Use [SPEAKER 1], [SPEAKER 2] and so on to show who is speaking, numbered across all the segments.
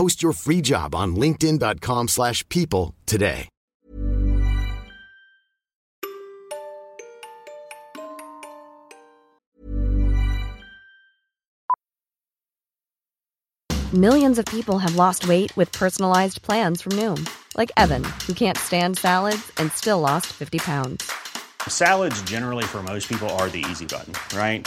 [SPEAKER 1] Post your free job on linkedin.com/people slash people today.
[SPEAKER 2] Millions of people have lost weight with personalized plans from Noom, like Evan, who can't stand salads and still lost 50 pounds.
[SPEAKER 3] Salads, generally, for most people, are the easy button, right?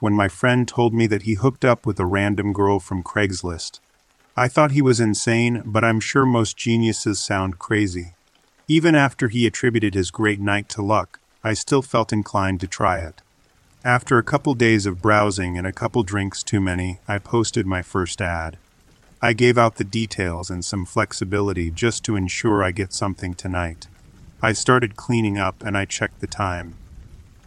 [SPEAKER 4] when my friend told me that he hooked up with a random girl from Craigslist. I thought he was insane, but I'm sure most geniuses sound crazy. Even after he attributed his great night to luck, I still felt inclined to try it. After a couple days of browsing and a couple drinks too many, I posted my first ad. I gave out the details and some flexibility just to ensure I get something tonight. I started cleaning up and I checked the time.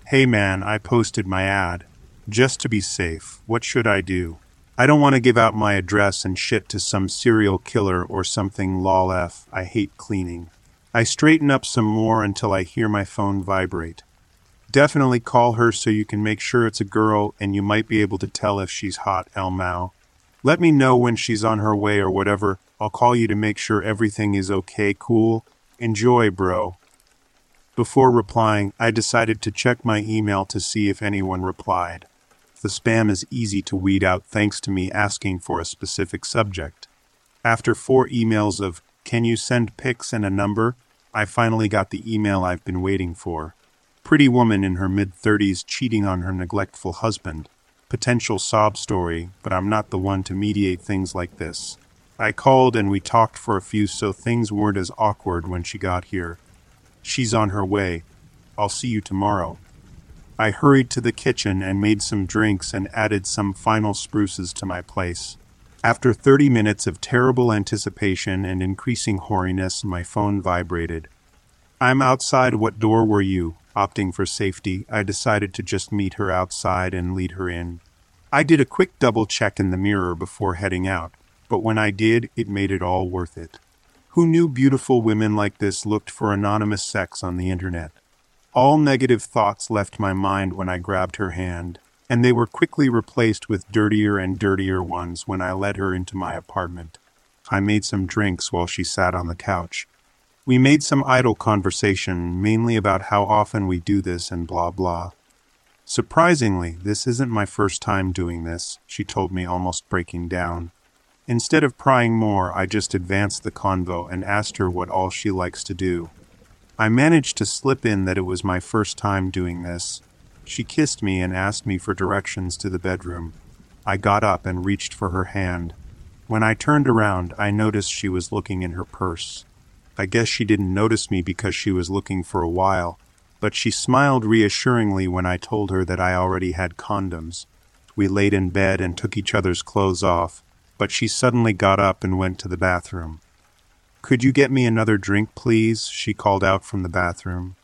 [SPEAKER 4] Hey man, I posted my ad. Just to be safe, what should I do? I don't want to give out my address and shit to some serial killer or something lol f. I hate cleaning. I straighten up some more until I hear my phone vibrate. Definitely call her so you can make sure it's a girl and you might be able to tell if she's hot, LMAO. Let me know when she's on her way or whatever. I'll call you to make sure everything is okay, cool. Enjoy, bro. Before replying, I decided to check my email to see if anyone replied. The spam is easy to weed out thanks to me asking for a specific subject. After four emails of, Can you send pics and a number? I finally got the email I've been waiting for. Pretty woman in her mid 30s cheating on her neglectful husband. Potential sob story, but I'm not the one to mediate things like this. I called and we talked for a few so things weren't as awkward when she got here. She's on her way. I'll see you tomorrow. I hurried to the kitchen and made some drinks and added some final spruces to my place. After 30 minutes of terrible anticipation and increasing hoariness, my phone vibrated. I'm outside. What door were you? Opting for safety, I decided to just meet her outside and lead her in. I did a quick double check in the mirror before heading out, but when I did, it made it all worth it. Who knew beautiful women like this looked for anonymous sex on the internet? All negative thoughts left my mind when I grabbed her hand, and they were quickly replaced with dirtier and dirtier ones when I led her into my apartment. I made some drinks while she sat on the couch. We made some idle conversation, mainly about how often we do this and blah blah. Surprisingly, this isn't my first time doing this, she told me, almost breaking down. Instead of prying more, I just advanced the convo and asked her what all she likes to do. I managed to slip in that it was my first time doing this. She kissed me and asked me for directions to the bedroom. I got up and reached for her hand. When I turned around, I noticed she was looking in her purse. I guess she didn't notice me because she was looking for a while, but she smiled reassuringly when I told her that I already had condoms. We laid in bed and took each other's clothes off, but she suddenly got up and went to the bathroom. Could you get me another drink, please? she called out from the bathroom.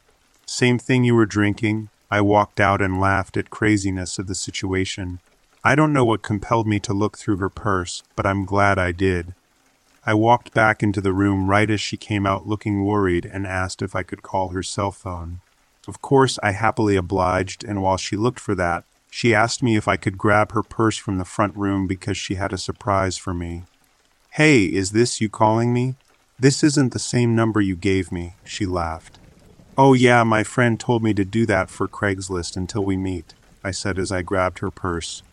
[SPEAKER 4] Same thing you were drinking. I walked out and laughed at craziness of the situation. I don't know what compelled me to look through her purse, but I'm glad I did. I walked back into the room right as she came out looking worried and asked if I could call her cell phone. Of course, I happily obliged, and while she looked for that, she asked me if I could grab her purse from the front room because she had a surprise for me. Hey, is this you calling me? This isn't the same number you gave me, she laughed. Oh, yeah, my friend told me to do that for Craigslist until we meet, I said as I grabbed her purse.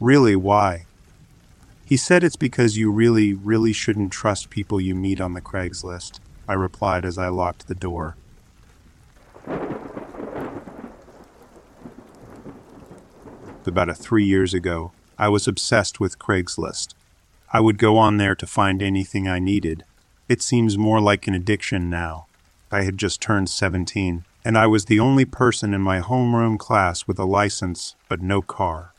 [SPEAKER 4] Really, why? He said it's because you really, really shouldn't trust people you meet on the Craigslist, I replied as I locked the door. about a three years ago, I was obsessed with Craigslist. I would go on there to find anything I needed. It seems more like an addiction now. I had just turned 17, and I was the only person in my homeroom class with a license but no car.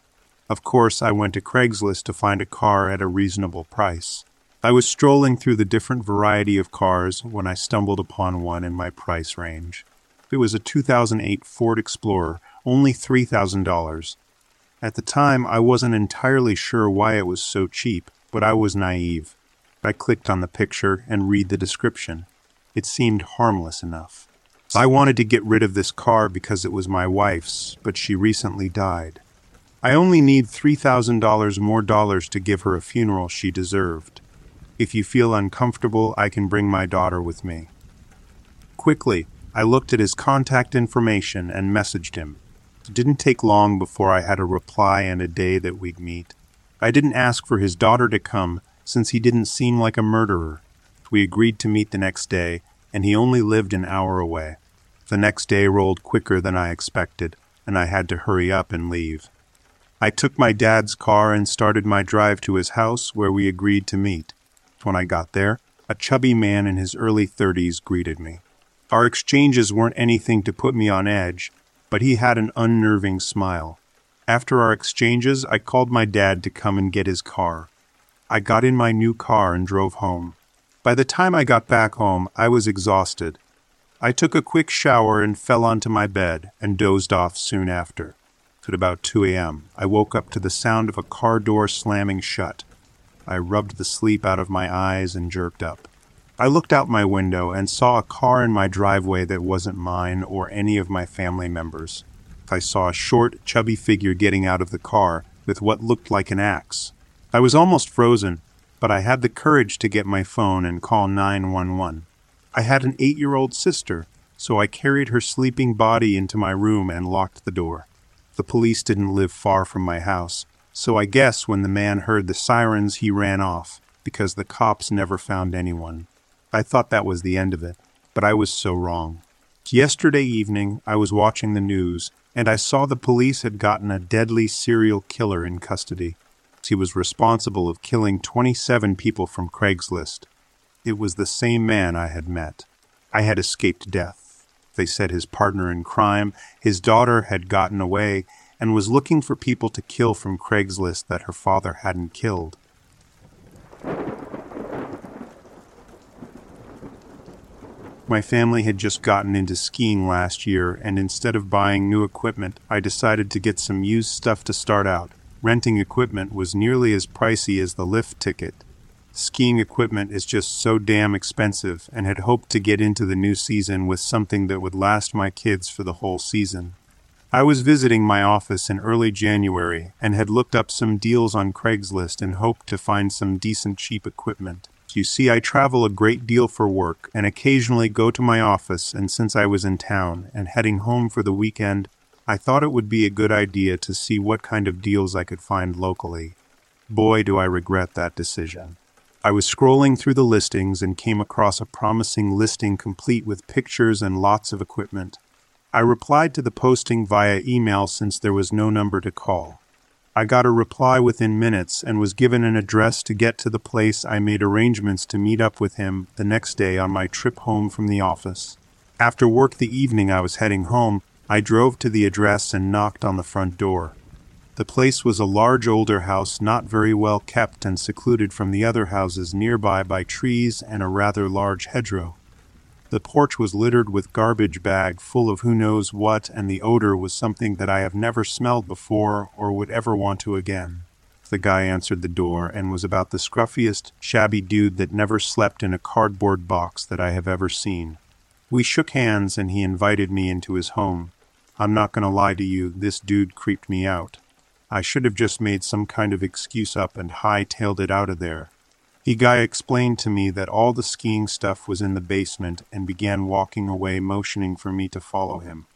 [SPEAKER 4] Of course, I went to Craigslist to find a car at a reasonable price. I was strolling through the different variety of cars when I stumbled upon one in my price range. It was a 2008 Ford Explorer, only $3,000, at the time, I wasn't entirely sure why it was so cheap, but I was naive. I clicked on the picture and read the description. It seemed harmless enough. I wanted to get rid of this car because it was my wife's, but she recently died. I only need $3,000 more dollars to give her a funeral she deserved. If you feel uncomfortable, I can bring my daughter with me. Quickly, I looked at his contact information and messaged him. It didn't take long before I had a reply and a day that we'd meet. I didn't ask for his daughter to come, since he didn't seem like a murderer. We agreed to meet the next day, and he only lived an hour away. The next day rolled quicker than I expected, and I had to hurry up and leave. I took my dad's car and started my drive to his house where we agreed to meet. When I got there, a chubby man in his early thirties greeted me. Our exchanges weren't anything to put me on edge, but he had an unnerving smile. After our exchanges, I called my dad to come and get his car. I got in my new car and drove home. By the time I got back home, I was exhausted. I took a quick shower and fell onto my bed and dozed off soon after. At about 2 a.m., I woke up to the sound of a car door slamming shut. I rubbed the sleep out of my eyes and jerked up. I looked out my window and saw a car in my driveway that wasn't mine or any of my family members. I saw a short, chubby figure getting out of the car with what looked like an axe. I was almost frozen, but I had the courage to get my phone and call 911. I had an eight year old sister, so I carried her sleeping body into my room and locked the door. The police didn't live far from my house, so I guess when the man heard the sirens, he ran off, because the cops never found anyone. I thought that was the end of it, but I was so wrong. Yesterday evening, I was watching the news, and I saw the police had gotten a deadly serial killer in custody. He was responsible of killing 27 people from Craigslist. It was the same man I had met. I had escaped death. They said his partner in crime, his daughter, had gotten away and was looking for people to kill from Craigslist that her father hadn't killed. My family had just gotten into skiing last year, and instead of buying new equipment, I decided to get some used stuff to start out. Renting equipment was nearly as pricey as the lift ticket. Skiing equipment is just so damn expensive, and had hoped to get into the new season with something that would last my kids for the whole season. I was visiting my office in early January and had looked up some deals on Craigslist and hoped to find some decent cheap equipment. You see, I travel a great deal for work and occasionally go to my office, and since I was in town and heading home for the weekend, I thought it would be a good idea to see what kind of deals I could find locally. Boy, do I regret that decision. I was scrolling through the listings and came across a promising listing complete with pictures and lots of equipment. I replied to the posting via email since there was no number to call. I got a reply within minutes and was given an address to get to the place I made arrangements to meet up with him the next day on my trip home from the office. After work the evening I was heading home, I drove to the address and knocked on the front door. The place was a large older house not very well kept and secluded from the other houses nearby by trees and a rather large hedgerow. The porch was littered with garbage bag full of who knows what, and the odor was something that I have never smelled before or would ever want to again. The guy answered the door and was about the scruffiest, shabby dude that never slept in a cardboard box that I have ever seen. We shook hands and he invited me into his home. I'm not going to lie to you, this dude creeped me out. I should have just made some kind of excuse up and high-tailed it out of there. The guy explained to me that all the skiing stuff was in the basement and began walking away, motioning for me to follow him.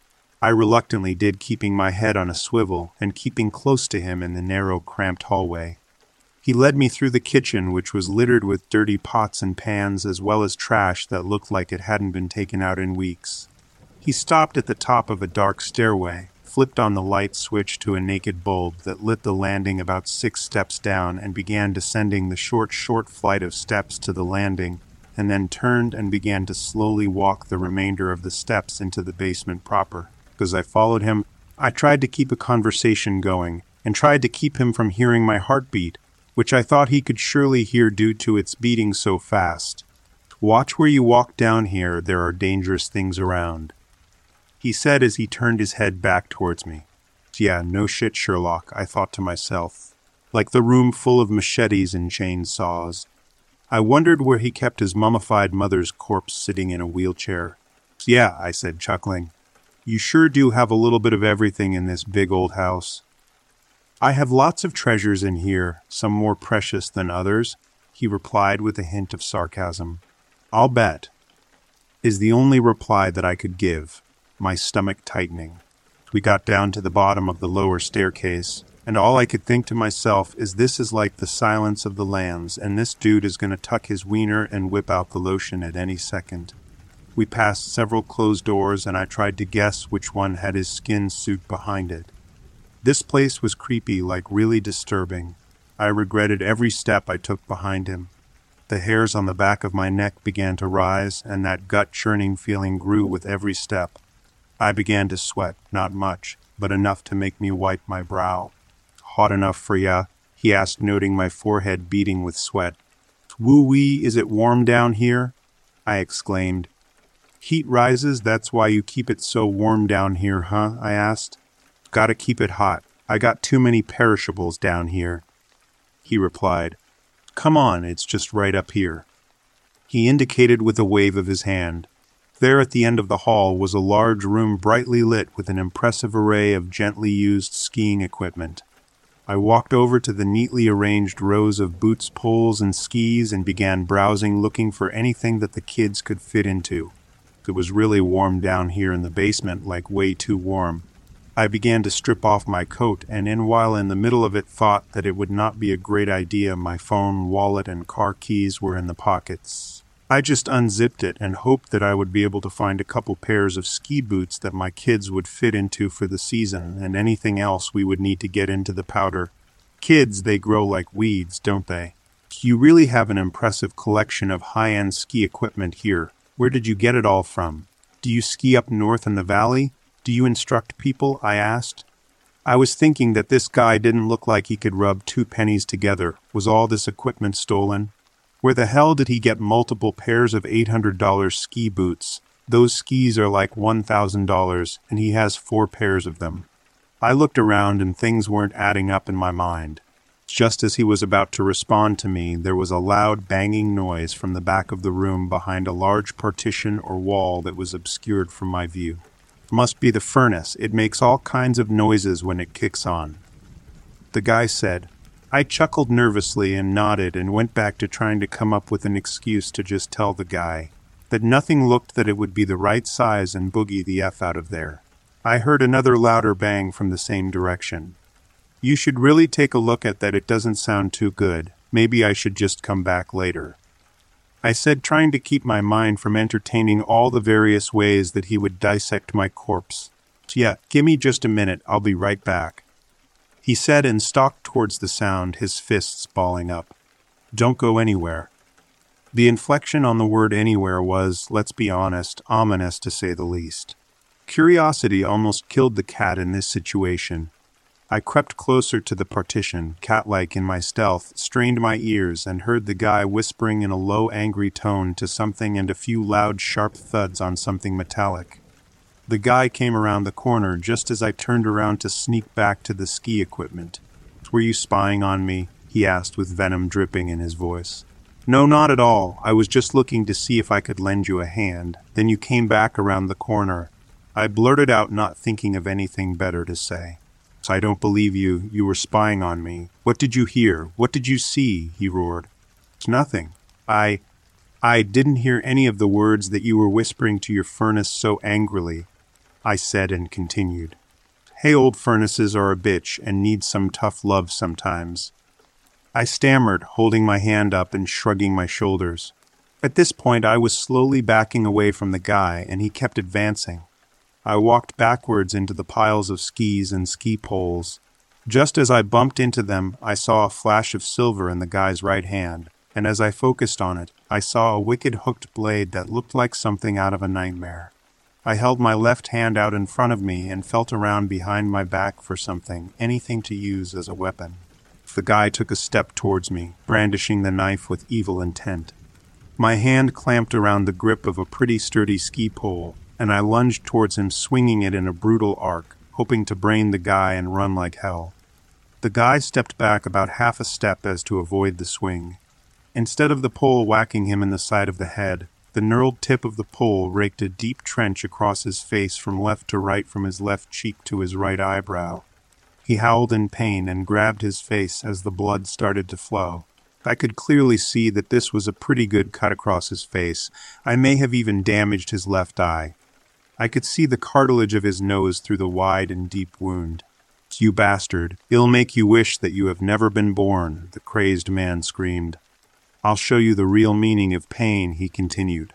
[SPEAKER 4] I reluctantly did, keeping my head on a swivel and keeping close to him in the narrow, cramped hallway. He led me through the kitchen, which was littered with dirty pots and pans as well as trash that looked like it hadn't been taken out in weeks. He stopped at the top of a dark stairway, flipped on the light switch to a naked bulb that lit the landing about six steps down and began descending the short, short flight of steps to the landing, and then turned and began to slowly walk the remainder of the steps into the basement proper. As I followed him, I tried to keep a conversation going and tried to keep him from hearing my heartbeat, which I thought he could surely hear due to its beating so fast. Watch where you walk down here, there are dangerous things around he said as he turned his head back towards me. Yeah, no shit, Sherlock, I thought to myself, like the room full of machetes and chainsaws. I wondered where he kept his mummified mother's corpse sitting in a wheelchair. Yeah, I said, chuckling. You sure do have a little bit of everything in this big old house. I have lots of treasures in here, some more precious than others, he replied with a hint of sarcasm. I'll bet, is the only reply that I could give my stomach tightening. We got down to the bottom of the lower staircase, and all I could think to myself is this is like the silence of the lambs, and this dude is going to tuck his wiener and whip out the lotion at any second. We passed several closed doors, and I tried to guess which one had his skin suit behind it. This place was creepy, like really disturbing. I regretted every step I took behind him. The hairs on the back of my neck began to rise, and that gut churning feeling grew with every step. I began to sweat, not much, but enough to make me wipe my brow. Hot enough for ya? he asked, noting my forehead beating with sweat. Woo wee, is it warm down here? I exclaimed. Heat rises, that's why you keep it so warm down here, huh? I asked. Gotta keep it hot. I got too many perishables down here. He replied, Come on, it's just right up here. He indicated with a wave of his hand. There at the end of the hall was a large room brightly lit with an impressive array of gently used skiing equipment. I walked over to the neatly arranged rows of boots, poles, and skis and began browsing looking for anything that the kids could fit into. It was really warm down here in the basement, like way too warm. I began to strip off my coat, and in while in the middle of it thought that it would not be a great idea my phone, wallet, and car keys were in the pockets. I just unzipped it and hoped that I would be able to find a couple pairs of ski boots that my kids would fit into for the season and anything else we would need to get into the powder. Kids, they grow like weeds, don't they? You really have an impressive collection of high end ski equipment here. Where did you get it all from? Do you ski up north in the valley? Do you instruct people? I asked. I was thinking that this guy didn't look like he could rub two pennies together. Was all this equipment stolen? Where the hell did he get multiple pairs of $800 ski boots? Those skis are like $1,000, and he has four pairs of them. I looked around and things weren't adding up in my mind. Just as he was about to respond to me, there was a loud banging noise from the back of the room behind a large partition or wall that was obscured from my view. Must be the furnace. It makes all kinds of noises when it kicks on. The guy said, I chuckled nervously and nodded and went back to trying to come up with an excuse to just tell the guy that nothing looked that it would be the right size and boogie the F out of there. I heard another louder bang from the same direction. You should really take a look at that. It doesn't sound too good. Maybe I should just come back later. I said, trying to keep my mind from entertaining all the various ways that he would dissect my corpse. Yeah, give me just a minute. I'll be right back. He said and stalked towards the sound, his fists balling up. Don't go anywhere. The inflection on the word anywhere was, let's be honest, ominous to say the least. Curiosity almost killed the cat in this situation. I crept closer to the partition, cat-like in my stealth, strained my ears, and heard the guy whispering in a low, angry tone to something and a few loud, sharp thuds on something metallic. The guy came around the corner just as I turned around to sneak back to the ski equipment. Were you spying on me? he asked with venom dripping in his voice. No, not at all. I was just looking to see if I could lend you a hand. Then you came back around the corner. I blurted out, not thinking of anything better to say. I don't believe you. You were spying on me. What did you hear? What did you see? he roared. Nothing. I. I didn't hear any of the words that you were whispering to your furnace so angrily. I said and continued. Hey, old furnaces are a bitch and need some tough love sometimes. I stammered, holding my hand up and shrugging my shoulders. At this point, I was slowly backing away from the guy, and he kept advancing. I walked backwards into the piles of skis and ski poles. Just as I bumped into them, I saw a flash of silver in the guy's right hand, and as I focused on it, I saw a wicked hooked blade that looked like something out of a nightmare. I held my left hand out in front of me and felt around behind my back for something, anything to use as a weapon. The guy took a step towards me, brandishing the knife with evil intent. My hand clamped around the grip of a pretty sturdy ski pole, and I lunged towards him, swinging it in a brutal arc, hoping to brain the guy and run like hell. The guy stepped back about half a step as to avoid the swing. Instead of the pole whacking him in the side of the head, the knurled tip of the pole raked a deep trench across his face from left to right from his left cheek to his right eyebrow. He howled in pain and grabbed his face as the blood started to flow. I could clearly see that this was a pretty good cut across his face. I may have even damaged his left eye. I could see the cartilage of his nose through the wide and deep wound. You bastard, it'll make you wish that you have never been born, the crazed man screamed. I'll show you the real meaning of pain, he continued.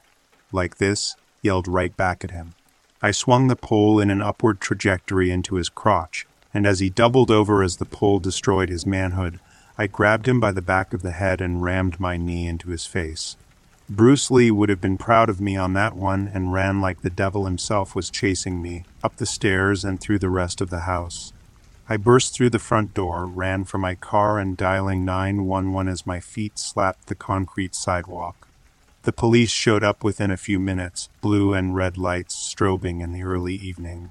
[SPEAKER 4] Like this, yelled right back at him. I swung the pole in an upward trajectory into his crotch, and as he doubled over as the pole destroyed his manhood, I grabbed him by the back of the head and rammed my knee into his face. Bruce Lee would have been proud of me on that one and ran like the devil himself was chasing me, up the stairs and through the rest of the house. I burst through the front door, ran for my car, and dialing 911 as my feet slapped the concrete sidewalk. The police showed up within a few minutes, blue and red lights strobing in the early evening.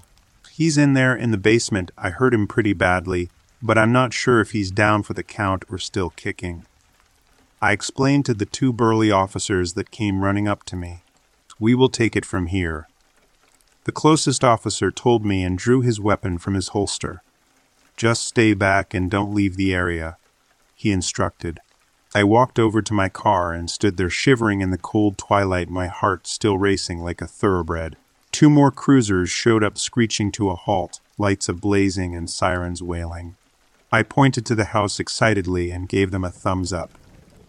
[SPEAKER 4] He's in there in the basement. I hurt him pretty badly, but I'm not sure if he's down for the count or still kicking. I explained to the two burly officers that came running up to me. We will take it from here. The closest officer told me and drew his weapon from his holster. Just stay back and don't leave the area, he instructed. I walked over to my car and stood there shivering in the cold twilight, my heart still racing like a thoroughbred. Two more cruisers showed up screeching to a halt, lights ablazing and sirens wailing. I pointed to the house excitedly and gave them a thumbs up.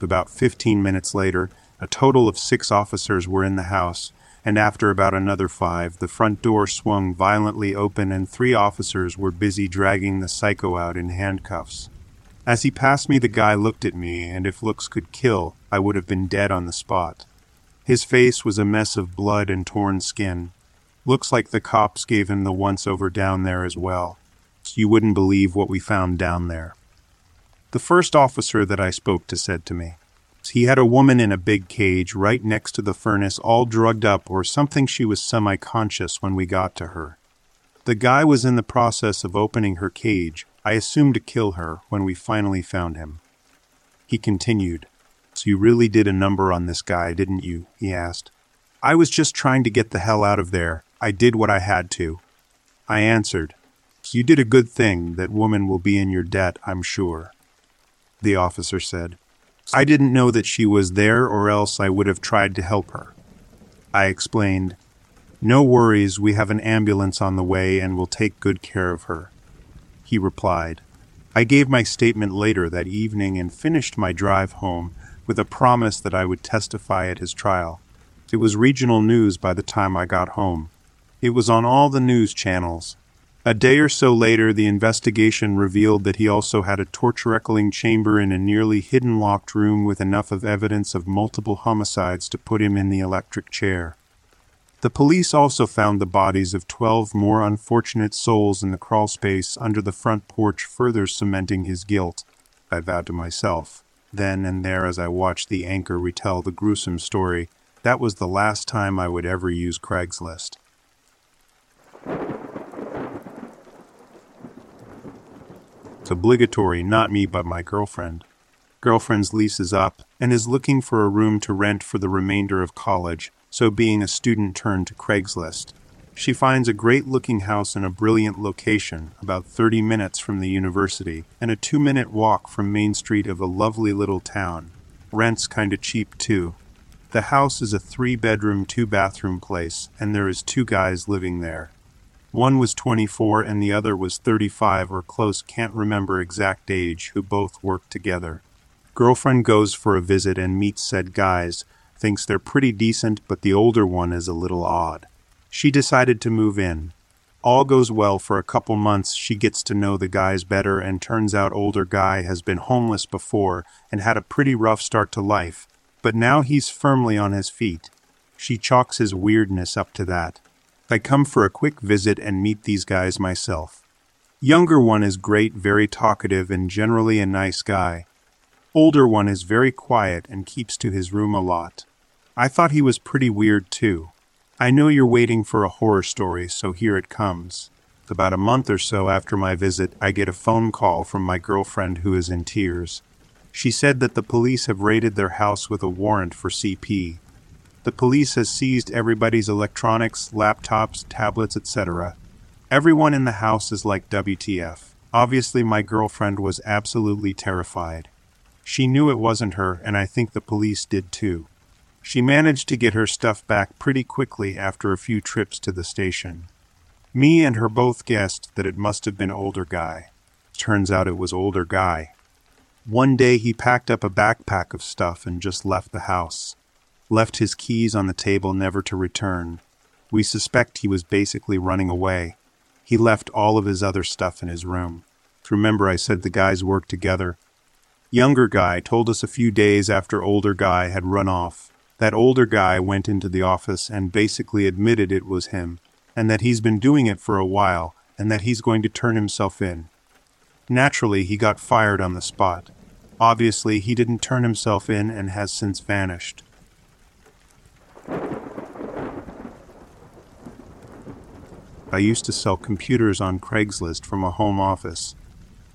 [SPEAKER 4] About 15 minutes later, a total of six officers were in the house, and after about another five, the front door swung violently open and three officers were busy dragging the psycho out in handcuffs. As he passed me, the guy looked at me, and if looks could kill, I would have been dead on the spot. His face was a mess of blood and torn skin. Looks like the cops gave him the once over down there as well. You wouldn't believe what we found down there. The first officer that I spoke to said to me, he had a woman in a big cage right next to the furnace, all drugged up, or something she was semi conscious when we got to her. The guy was in the process of opening her cage, I assumed to kill her, when we finally found him. He continued, So you really did a number on this guy, didn't you? he asked. I was just trying to get the hell out of there. I did what I had to. I answered, You did a good thing. That woman will be in your debt, I'm sure the officer said. I didn't know that she was there, or else I would have tried to help her. I explained, No worries, we have an ambulance on the way and will take good care of her. He replied. I gave my statement later that evening and finished my drive home with a promise that I would testify at his trial. It was regional news by the time I got home. It was on all the news channels. A day or so later, the investigation revealed that he also had a torture echoing chamber in a nearly hidden locked room with enough of evidence of multiple homicides to put him in the electric chair. The police also found the bodies of 12 more unfortunate souls in the crawlspace under the front porch, further cementing his guilt. I vowed to myself, then and there as I watched the anchor retell the gruesome story, that was the last time I would ever use Craigslist. Obligatory, not me, but my girlfriend. Girlfriend's lease is up and is looking for a room to rent for the remainder of college, so being a student turned to Craigslist. She finds a great looking house in a brilliant location, about 30 minutes from the university, and a two minute walk from Main Street of a lovely little town. Rent's kinda cheap too, the house is a three bedroom, two bathroom place, and there is two guys living there. One was 24 and the other was 35 or close, can't remember exact age, who both work together. Girlfriend goes for a visit and meets said guys, thinks they're pretty decent, but the older one is a little odd. She decided to move in. All goes well for a couple months. She gets to know the guys better, and turns out older guy has been homeless before and had a pretty rough start to life but now he's firmly on his feet. She chalks his weirdness up to that. I come for a quick visit and meet these guys myself. Younger one is great, very talkative, and generally a nice guy. Older one is very quiet and keeps to his room a lot. I thought he was pretty weird too. I know you're waiting for a horror story, so here it comes. About a month or so after my visit, I get a phone call from my girlfriend who is in tears. She said that the police have raided their house with a warrant for CP. The police has seized everybody's electronics, laptops, tablets, etc. Everyone in the house is like WTF. Obviously, my girlfriend was absolutely terrified. She knew it wasn't her, and I think the police did too. She managed to get her stuff back pretty quickly after a few trips to the station. Me and her both guessed that it must have been older guy. Turns out it was older guy. One day he packed up a backpack of stuff and just left the house. Left his keys on the table never to return. We suspect he was basically running away. He left all of his other stuff in his room. Remember I said the guys worked together? Younger guy told us a few days after older guy had run off. That older guy went into the office and basically admitted it was him, and that he's been doing it for a while, and that he's going to turn himself in. Naturally, he got fired on the spot. Obviously, he didn't turn himself in and has since vanished. I used to sell computers on Craigslist from a home office.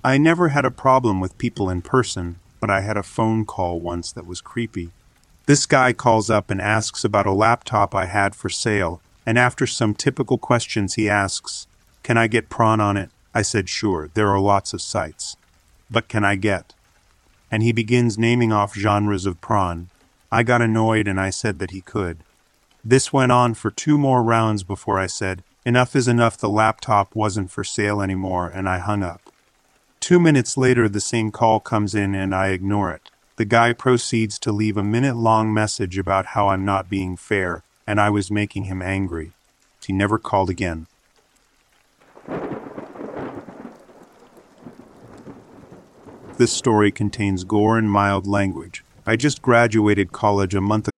[SPEAKER 4] I never had a problem with people in person, but I had a phone call once that was creepy. This guy calls up and asks about a laptop I had for sale, and after some typical questions, he asks, Can I get prawn on it? I said, Sure, there are lots of sites. But can I get? And he begins naming off genres of prawn. I got annoyed and I said that he could. This went on for two more rounds before I said, Enough is enough, the laptop wasn't for sale anymore, and I hung up. Two minutes later, the same call comes in and I ignore it. The guy proceeds to leave a minute long message about how I'm not being fair and I was making him angry. He never called again. This story contains gore and mild language. I just graduated college a month ago.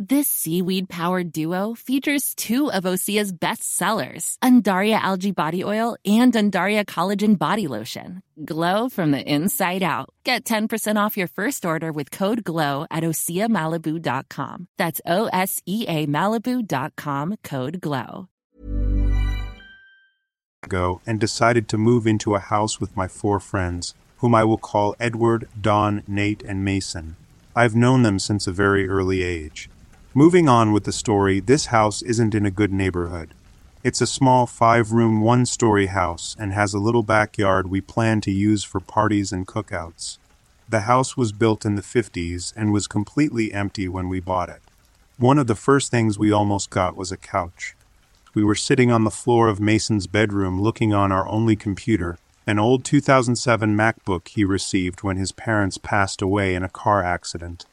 [SPEAKER 5] This seaweed powered duo features two of Osea's best sellers, Undaria Algae Body Oil and Undaria Collagen Body Lotion. Glow from the inside out. Get 10% off your first order with code GLOW at OseaMalibu.com. That's O S E A Malibu.com code GLOW.
[SPEAKER 4] Go and decided to move into a house with my four friends, whom I will call Edward, Don, Nate, and Mason. I've known them since a very early age. Moving on with the story, this house isn't in a good neighborhood. It's a small five room, one story house and has a little backyard we plan to use for parties and cookouts. The house was built in the 50s and was completely empty when we bought it. One of the first things we almost got was a couch. We were sitting on the floor of Mason's bedroom looking on our only computer, an old 2007 MacBook he received when his parents passed away in a car accident.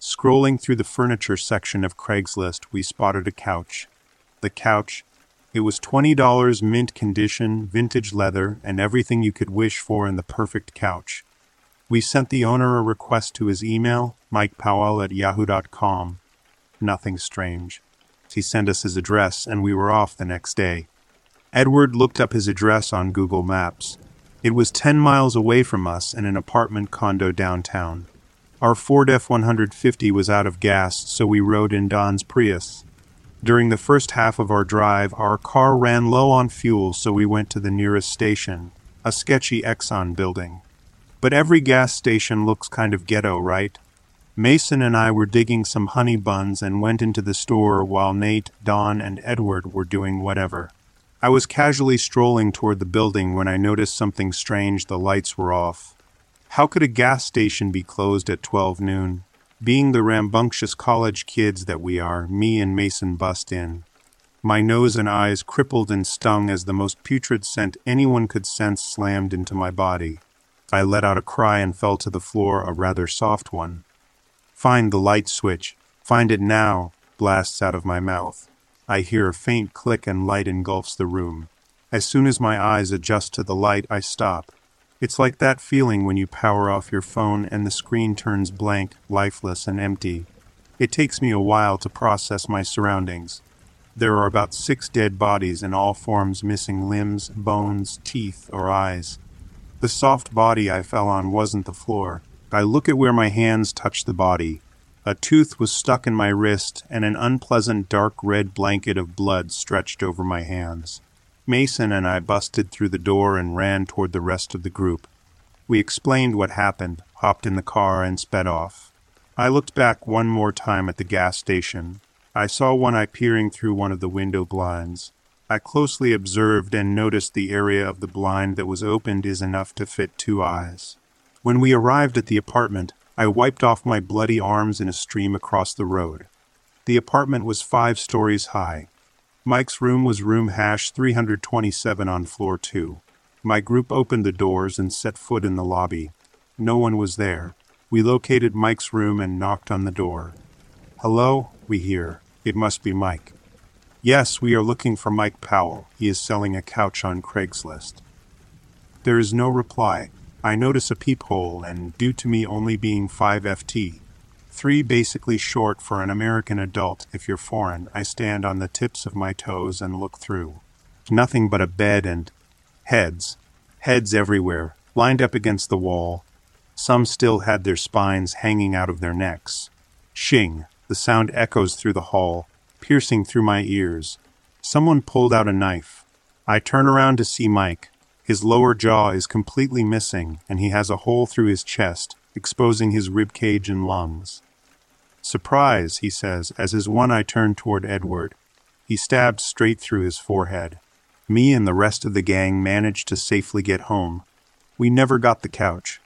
[SPEAKER 4] Scrolling through the furniture section of Craigslist, we spotted a couch. The couch, it was $20 mint condition, vintage leather, and everything you could wish for in the perfect couch. We sent the owner a request to his email, mikepowell at yahoo.com. Nothing strange. He sent us his address, and we were off the next day. Edward looked up his address on Google Maps. It was 10 miles away from us in an apartment condo downtown. Our Ford F 150 was out of gas, so we rode in Don's Prius. During the first half of our drive, our car ran low on fuel, so we went to the nearest station, a sketchy Exxon building. But every gas station looks kind of ghetto, right? Mason and I were digging some honey buns and went into the store while Nate, Don, and Edward were doing whatever. I was casually strolling toward the building when I noticed something strange the lights were off. How could a gas station be closed at 12 noon? Being the rambunctious college kids that we are, me and Mason bust in. My nose and eyes crippled and stung as the most putrid scent anyone could sense slammed into my body. I let out a cry and fell to the floor, a rather soft one. Find the light switch. Find it now, blasts out of my mouth. I hear a faint click and light engulfs the room. As soon as my eyes adjust to the light, I stop. It's like that feeling when you power off your phone and the screen turns blank, lifeless, and empty. It takes me a while to process my surroundings. There are about six dead bodies in all forms missing limbs, bones, teeth, or eyes. The soft body I fell on wasn't the floor. I look at where my hands touch the body. A tooth was stuck in my wrist, and an unpleasant dark red blanket of blood stretched over my hands. Mason and I busted through the door and ran toward the rest of the group. We explained what happened, hopped in the car, and sped off. I looked back one more time at the gas station. I saw one eye peering through one of the window blinds. I closely observed and noticed the area of the blind that was opened is enough to fit two eyes. When we arrived at the apartment, I wiped off my bloody arms in a stream across the road. The apartment was five stories high. Mike's room was room hash 327 on floor two. My group opened the doors and set foot in the lobby. No one was there. We located Mike's room and knocked on the door. Hello, we hear. It must be Mike. Yes, we are looking for Mike Powell. He is selling a couch on Craigslist. There is no reply. I notice a peephole, and due to me only being 5 FT, three basically short for an American adult if you're foreign, I stand on the tips of my toes and look through. Nothing but a bed and heads, heads everywhere, lined up against the wall. Some still had their spines hanging out of their necks. Shing, the sound echoes through the hall, piercing through my ears. Someone pulled out a knife. I turn around to see Mike. His lower jaw is completely missing, and he has a hole through his chest, exposing his rib cage and lungs. Surprise, he says, as his one eye turned toward Edward. He stabbed straight through his forehead. Me and the rest of the gang managed to safely get home. We never got the couch.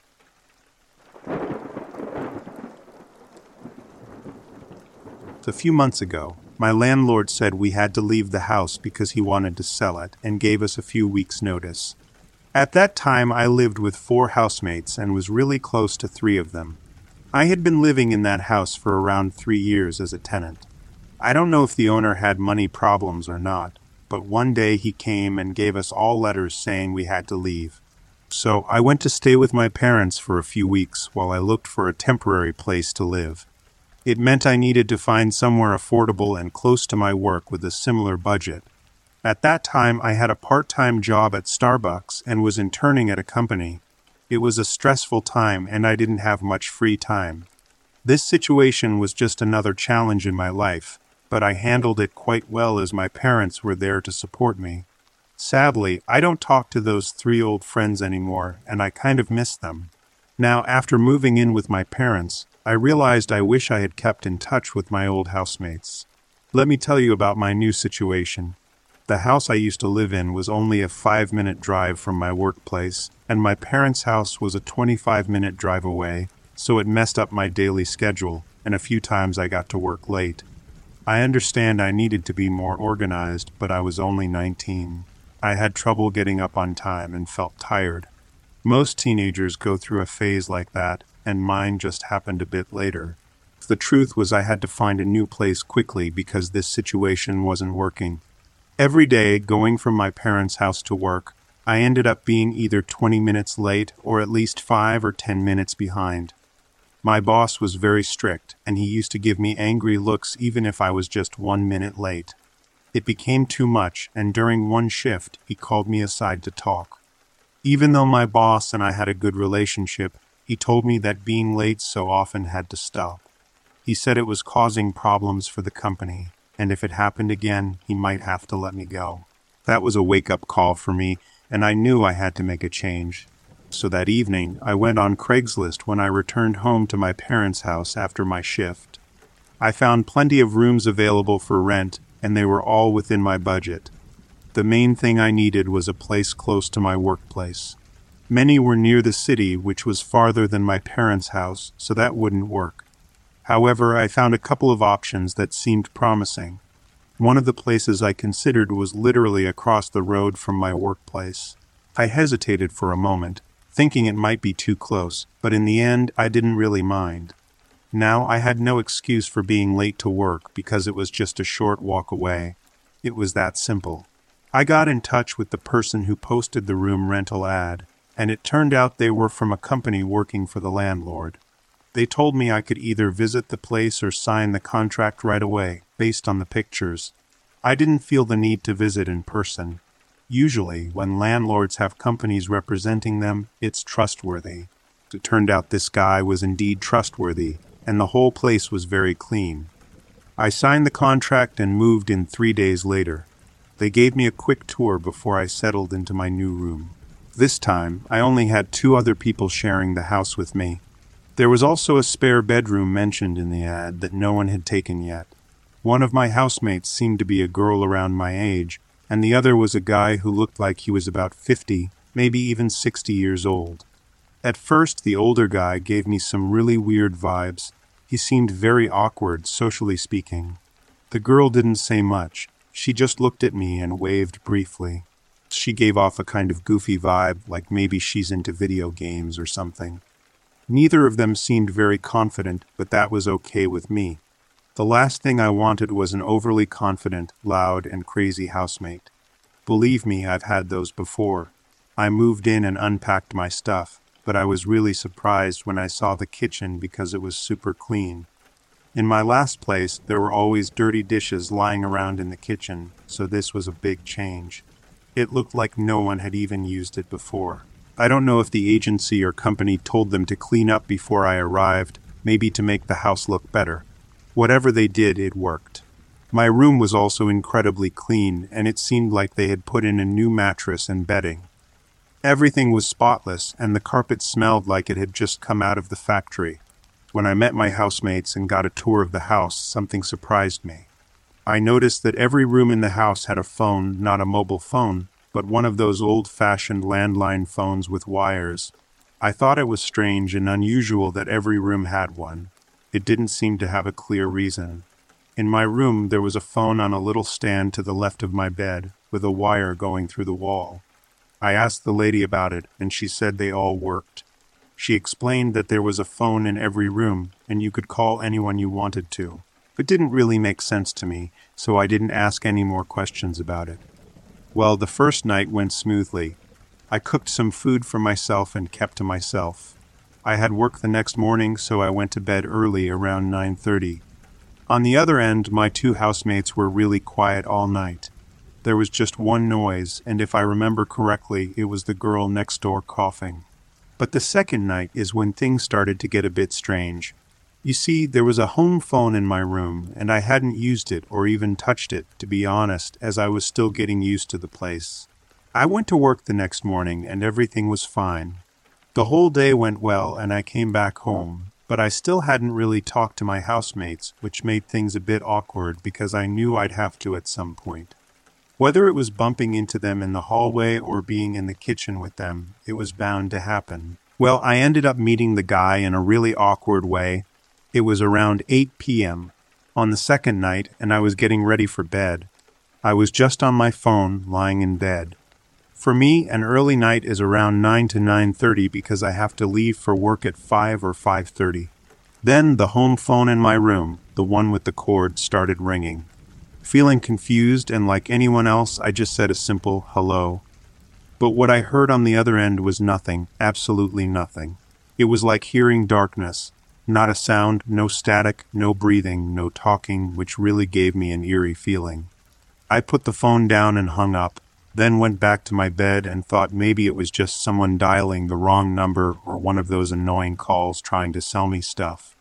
[SPEAKER 4] A few months ago, my landlord said we had to leave the house because he wanted to sell it and gave us a few weeks' notice. At that time, I lived with four housemates and was really close to three of them. I had been living in that house for around three years as a tenant. I don't know if the owner had money problems or not, but one day he came and gave us all letters saying we had to leave. So I went to stay with my parents for a few weeks while I looked for a temporary place to live. It meant I needed to find somewhere affordable and close to my work with a similar budget. At that time, I had a part time job at Starbucks and was interning at a company. It was a stressful time and I didn't have much free time. This situation was just another challenge in my life, but I handled it quite well as my parents were there to support me. Sadly, I don't talk to those three old friends anymore, and I kind of miss them. Now, after moving in with my parents, I realized I wish I had kept in touch with my old housemates. Let me tell you about my new situation. The house I used to live in was only a five minute drive from my workplace, and my parents' house was a 25 minute drive away, so it messed up my daily schedule, and a few times I got to work late. I understand I needed to be more organized, but I was only 19. I had trouble getting up on time and felt tired. Most teenagers go through a phase like that, and mine just happened a bit later. The truth was, I had to find a new place quickly because this situation wasn't working. Every day, going from my parents' house to work, I ended up being either 20 minutes late or at least 5 or 10 minutes behind. My boss was very strict, and he used to give me angry looks even if I was just one minute late. It became too much, and during one shift, he called me aside to talk. Even though my boss and I had a good relationship, he told me that being late so often had to stop. He said it was causing problems for the company, and if it happened again, he might have to let me go. That was a wake up call for me, and I knew I had to make a change. So that evening, I went on Craigslist when I returned home to my parents' house after my shift. I found plenty of rooms available for rent, and they were all within my budget. The main thing I needed was a place close to my workplace. Many were near the city, which was farther than my parents' house, so that wouldn't work. However, I found a couple of options that seemed promising. One of the places I considered was literally across the road from my workplace. I hesitated for a moment, thinking it might be too close, but in the end I didn't really mind. Now I had no excuse for being late to work because it was just a short walk away. It was that simple. I got in touch with the person who posted the room rental ad, and it turned out they were from a company working for the landlord. They told me I could either visit the place or sign the contract right away, based on the pictures. I didn't feel the need to visit in person. Usually, when landlords have companies representing them, it's trustworthy. It turned out this guy was indeed trustworthy, and the whole place was very clean. I signed the contract and moved in three days later. They gave me a quick tour before I settled into my new room. This time, I only had two other people sharing the house with me, there was also a spare bedroom mentioned in the ad that no one had taken yet. One of my housemates seemed to be a girl around my age, and the other was a guy who looked like he was about 50, maybe even 60 years old. At first, the older guy gave me some really weird vibes. He seemed very awkward, socially speaking. The girl didn't say much. She just looked at me and waved briefly. She gave off a kind of goofy vibe, like maybe she's into video games or something. Neither of them seemed very confident, but that was okay with me. The last thing I wanted was an overly confident, loud, and crazy housemate. Believe me, I've had those before. I moved in and unpacked my stuff, but I was really surprised when I saw the kitchen because it was super clean. In my last place, there were always dirty dishes lying around in the kitchen, so this was a big change. It looked like no one had even used it before. I don't know if the agency or company told them to clean up before I arrived, maybe to make the house look better. Whatever they did, it worked. My room was also incredibly clean, and it seemed like they had put in a new mattress and bedding. Everything was spotless, and the carpet smelled like it had just come out of the factory. When I met my housemates and got a tour of the house, something surprised me. I noticed that every room in the house had a phone, not a mobile phone, but one of those old fashioned landline phones with wires. I thought it was strange and unusual that every room had one. It didn't seem to have a clear reason. In my room, there was a phone on a little stand to the left of my bed, with a wire going through the wall. I asked the lady about it, and she said they all worked. She explained that there was a phone in every room, and you could call anyone you wanted to. It didn't really make sense to me, so I didn't ask any more questions about it. Well, the first night went smoothly. I cooked some food for myself and kept to myself. I had work the next morning, so I went to bed early around 9:30. On the other end, my two housemates were really quiet all night. There was just one noise, and if I remember correctly, it was the girl next door coughing. But the second night is when things started to get a bit strange. You see, there was a home phone in my room, and I hadn't used it or even touched it, to be honest, as I was still getting used to the place. I went to work the next morning, and everything was fine. The whole day went well, and I came back home, but I still hadn't really talked to my housemates, which made things a bit awkward because I knew I'd have to at some point. Whether it was bumping into them in the hallway or being in the kitchen with them, it was bound to happen. Well, I ended up meeting the guy in a really awkward way. It was around 8 p.m. on the second night, and I was getting ready for bed. I was just on my phone, lying in bed. For me, an early night is around 9 to 9:30 because I have to leave for work at 5 or 5:30. Then the home phone in my room, the one with the cord, started ringing. Feeling confused and like anyone else, I just said a simple hello. But what I heard on the other end was nothing, absolutely nothing. It was like hearing darkness. Not a sound, no static, no breathing, no talking, which really gave me an eerie feeling. I put the phone down and hung up, then went back to my bed and thought maybe it was just someone dialing the wrong number or one of those annoying calls trying to sell me stuff.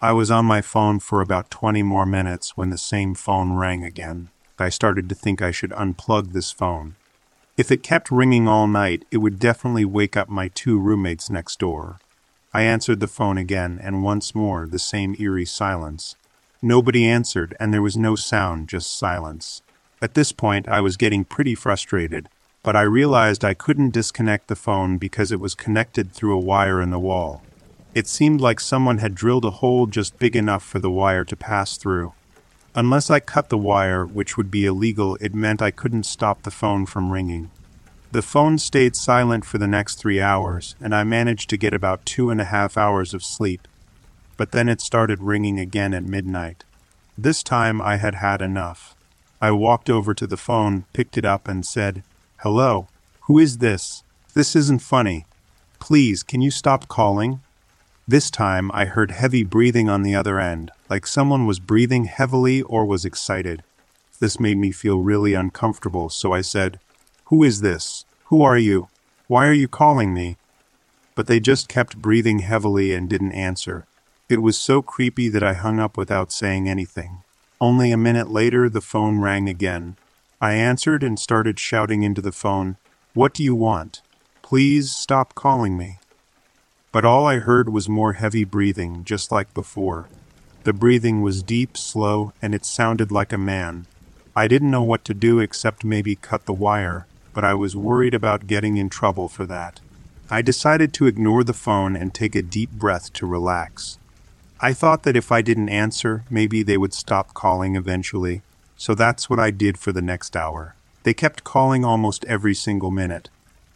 [SPEAKER 4] I was on my phone for about 20 more minutes when the same phone rang again. I started to think I should unplug this phone. If it kept ringing all night, it would definitely wake up my two roommates next door. I answered the phone again, and once more the same eerie silence. Nobody answered, and there was no sound, just silence. At this point, I was getting pretty frustrated, but I realized I couldn't disconnect the phone because it was connected through a wire in the wall. It seemed like someone had drilled a hole just big enough for the wire to pass through. Unless I cut the wire, which would be illegal, it meant I couldn't stop the phone from ringing. The phone stayed silent for the next three hours, and I managed to get about two and a half hours of sleep. But then it started ringing again at midnight. This time I had had enough. I walked over to the phone, picked it up, and said, Hello, who is this? This isn't funny. Please, can you stop calling? This time I heard heavy breathing on the other end, like someone was breathing heavily or was excited. This made me feel really uncomfortable, so I said, Who is this? Who are you? Why are you calling me? But they just kept breathing heavily and didn't answer. It was so creepy that I hung up without saying anything. Only a minute later, the phone rang again. I answered and started shouting into the phone, What do you want? Please stop calling me. But all I heard was more heavy breathing, just like before. The breathing was deep, slow, and it sounded like a man. I didn't know what to do except maybe cut the wire, but I was worried about getting in trouble for that. I decided to ignore the phone and take a deep breath to relax. I thought that if I didn't answer, maybe they would stop calling eventually, so that's what I did for the next hour. They kept calling almost every single minute.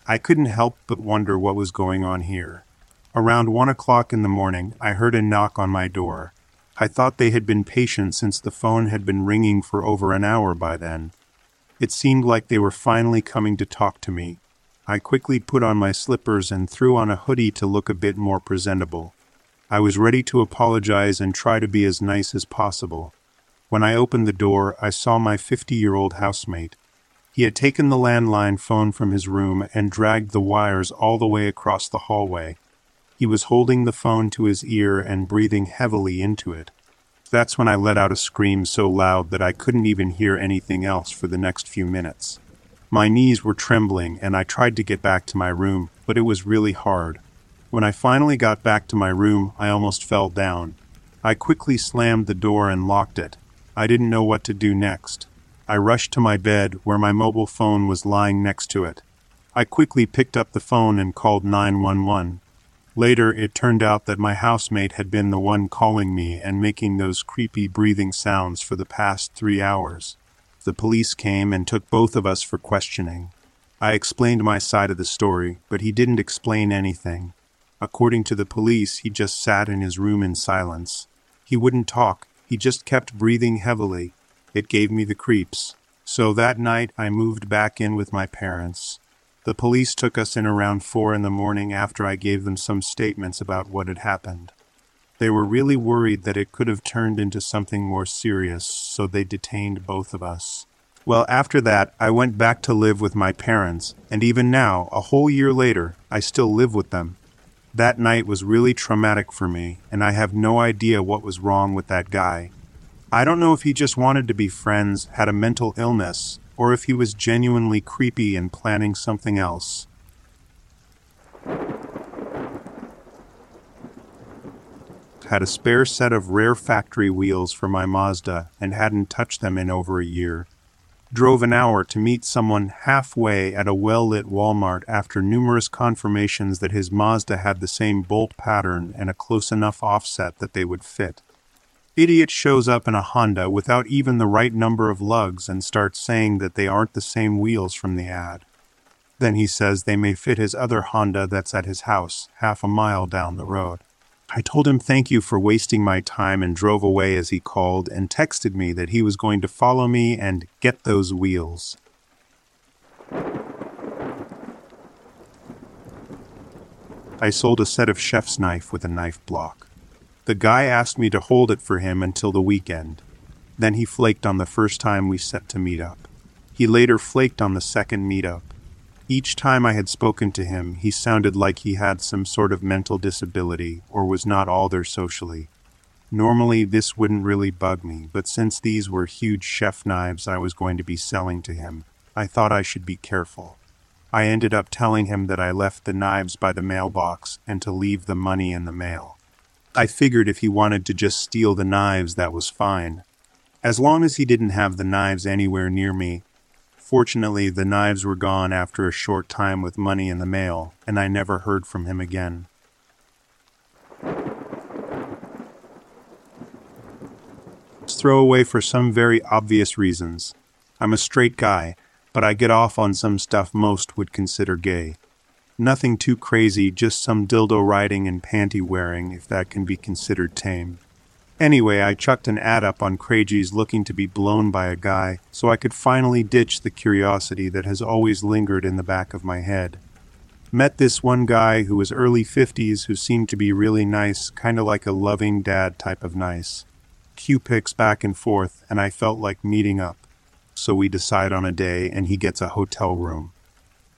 [SPEAKER 4] I couldn't help but wonder what was going on here. Around one o'clock in the morning, I heard a knock on my door. I thought they had been patient since the phone had been ringing for over an hour by then. It seemed like they were finally coming to talk to me. I quickly put on my slippers and threw on a hoodie to look a bit more presentable. I was ready to apologize and try to be as nice as possible. When I opened the door, I saw my 50 year old housemate. He had taken the landline phone from his room and dragged the wires all the way across the hallway. He was holding the phone to his ear and breathing heavily into it. That's when I let out a scream so loud that I couldn't even hear anything else for the next few minutes. My knees were trembling and I tried to get back to my room, but it was really hard. When I finally got back to my room, I almost fell down. I quickly slammed the door and locked it. I didn't know what to do next. I rushed to my bed where my mobile phone was lying next to it. I quickly picked up the phone and called 911. Later, it turned out that my housemate had been the one calling me and making those creepy breathing sounds for the past three hours. The police came and took both of us for questioning. I explained my side of the story, but he didn't explain anything. According to the police, he just sat in his room in silence. He wouldn't talk, he just kept breathing heavily. It gave me the creeps. So that night I moved back in with my parents. The police took us in around four in the morning after I gave them some statements about what had happened. They were really worried that it could have turned into something more serious, so they detained both of us. Well, after that, I went back to live with my parents, and even now, a whole year later, I still live with them. That night was really traumatic for me, and I have no idea what was wrong with that guy. I don't know if he just wanted to be friends, had a mental illness, or if he was genuinely creepy and planning something else. Had a spare set of rare factory wheels for my Mazda and hadn't touched them in over a year. drove an hour to meet someone halfway at a well-lit Walmart after numerous confirmations that his Mazda had the same bolt pattern and a close enough offset that they would fit. Idiot shows up in a Honda without even the right number of lugs and starts saying that they aren't the same wheels from the ad. Then he says they may fit his other Honda that's at his house, half a mile down the road. I told him thank you for wasting my time and drove away as he called and texted me that he was going to follow me and get those wheels. I sold a set of chef's knife with a knife block. The guy asked me to hold it for him until the weekend. Then he flaked on the first time we set to meet up. He later flaked on the second meetup. Each time I had spoken to him, he sounded like he had some sort of mental disability or was not all there socially. Normally, this wouldn't really bug me, but since these were huge chef knives I was going to be selling to him, I thought I should be careful. I ended up telling him that I left the knives by the mailbox and to leave the money in the mail. I figured if he wanted to just steal the knives, that was fine. As long as he didn't have the knives anywhere near me, Fortunately, the knives were gone after a short time with money in the mail, and I never heard from him again. Throw away for some very obvious reasons. I'm a straight guy, but I get off on some stuff most would consider gay. Nothing too crazy, just some dildo riding and panty wearing, if that can be considered tame. Anyway, I chucked an ad up on Craigie's looking to be blown by a guy, so I could finally ditch the curiosity that has always lingered in the back of my head. Met this one guy who was early 50s who seemed to be really nice, kind of like a loving dad type of nice. Q picks back and forth, and I felt like meeting up. So we decide on a day, and he gets a hotel room.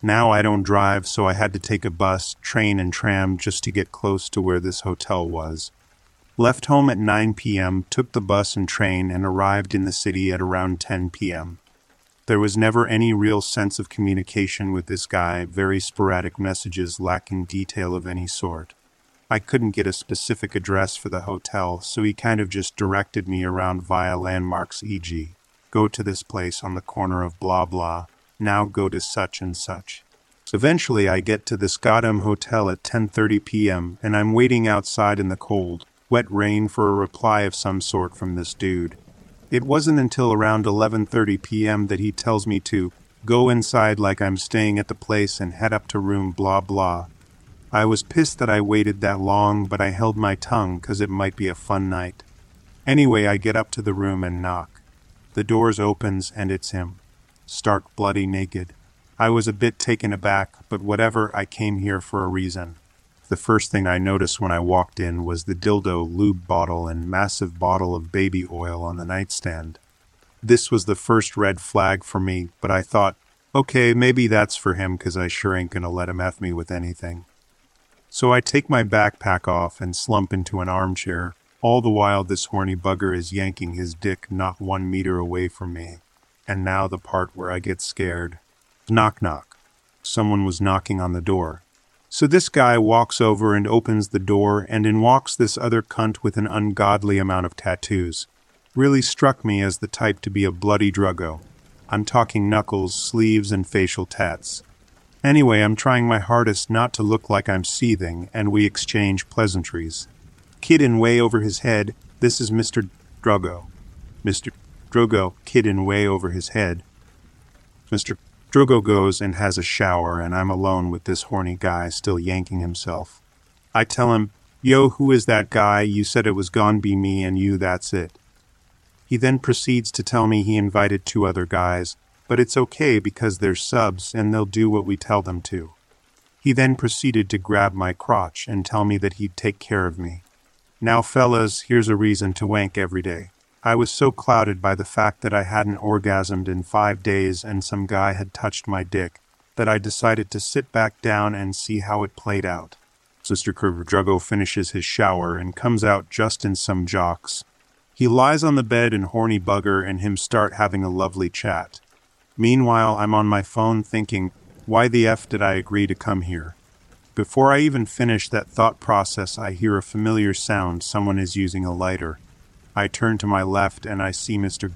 [SPEAKER 4] Now I don't drive, so I had to take a bus, train, and tram just to get close to where this hotel was. Left home at 9 p.m., took the bus and train, and arrived in the city at around 10 p.m. There was never any real sense of communication with this guy, very sporadic messages lacking detail of any sort. I couldn't get a specific address for the hotel, so he kind of just directed me around via landmarks, e.g., go to this place on the corner of blah blah, now go to such and such. Eventually, I get to the Scottam Hotel at 10:30 p.m. and I'm waiting outside in the cold wet rain for a reply of some sort from this dude. It wasn't until around 11:30 p.m. that he tells me to go inside like I'm staying at the place and head up to room blah blah. I was pissed that I waited that long, but I held my tongue cuz it might be a fun night. Anyway, I get up to the room and knock. The doors opens and it's him. Stark bloody naked. I was a bit taken aback, but whatever, I came here for a reason. The first thing I noticed when I walked in was the dildo lube bottle and massive bottle of baby oil on the nightstand. This was the first red flag for me, but I thought, okay, maybe that's for him because I sure ain't gonna let him F me with anything. So I take my backpack off and slump into an armchair, all the while this horny bugger is yanking his dick not one meter away from me. And now the part where I get scared. Knock knock. Someone was knocking on the door. So this guy walks over and opens the door, and in walks this other cunt with an ungodly amount of tattoos. Really struck me as the type to be a bloody druggo. I'm talking knuckles, sleeves, and facial tats. Anyway, I'm trying my hardest not to look like I'm seething, and we exchange pleasantries. Kid in way over his head, this is Mr. Drogo. Mr. Drogo, kid way over his head. Mr. Drogo goes and has a shower, and I'm alone with this horny guy still yanking himself. I tell him, Yo, who is that guy? You said it was gone be me and you, that's it. He then proceeds to tell me he invited two other guys, but it's okay because they're subs and they'll do what we tell them to. He then proceeded to grab my crotch and tell me that he'd take care of me. Now, fellas, here's a reason to wank every day. I was so clouded by the fact that I hadn't orgasmed in five days and some guy had touched my dick that I decided to sit back down and see how it played out. Sister Drago finishes his shower and comes out just in some jocks. He lies on the bed and horny bugger and him start having a lovely chat. Meanwhile, I'm on my phone thinking, why the F did I agree to come here? Before I even finish that thought process, I hear a familiar sound someone is using a lighter. I turn to my left and I see Mr.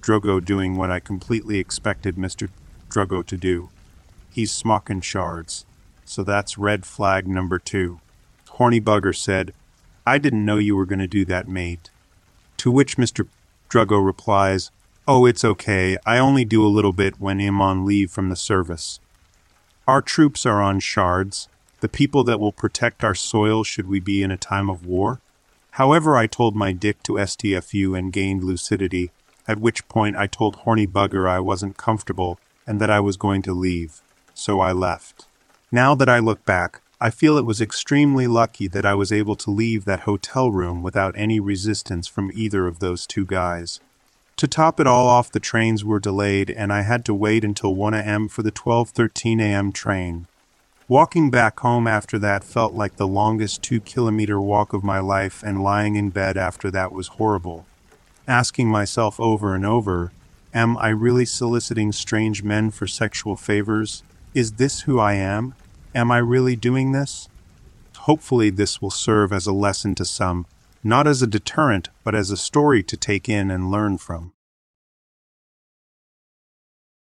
[SPEAKER 4] Drogo doing what I completely expected Mr. Drogo to do. He's smocking shards. So that's red flag number two. Horny Bugger said, I didn't know you were going to do that, mate. To which Mr. Drogo replies, Oh, it's okay. I only do a little bit when I'm on leave from the service. Our troops are on shards, the people that will protect our soil should we be in a time of war. However, I told my dick to STFU and gained lucidity, at which point I told Horny Bugger I wasn't comfortable and that I was going to leave. So I left. Now that I look back, I feel it was extremely lucky that I was able to leave that hotel room without any resistance from either of those two guys. To top it all off, the trains were delayed and I had to wait until 1 a.m. for the 12:13 a.m. train. Walking back home after that felt like the longest two kilometer walk of my life, and lying in bed after that was horrible. Asking myself over and over, Am I really soliciting strange men for sexual favors? Is this who I am? Am I really doing this? Hopefully, this will serve as a lesson to some, not as a deterrent, but as a story to take in and learn from.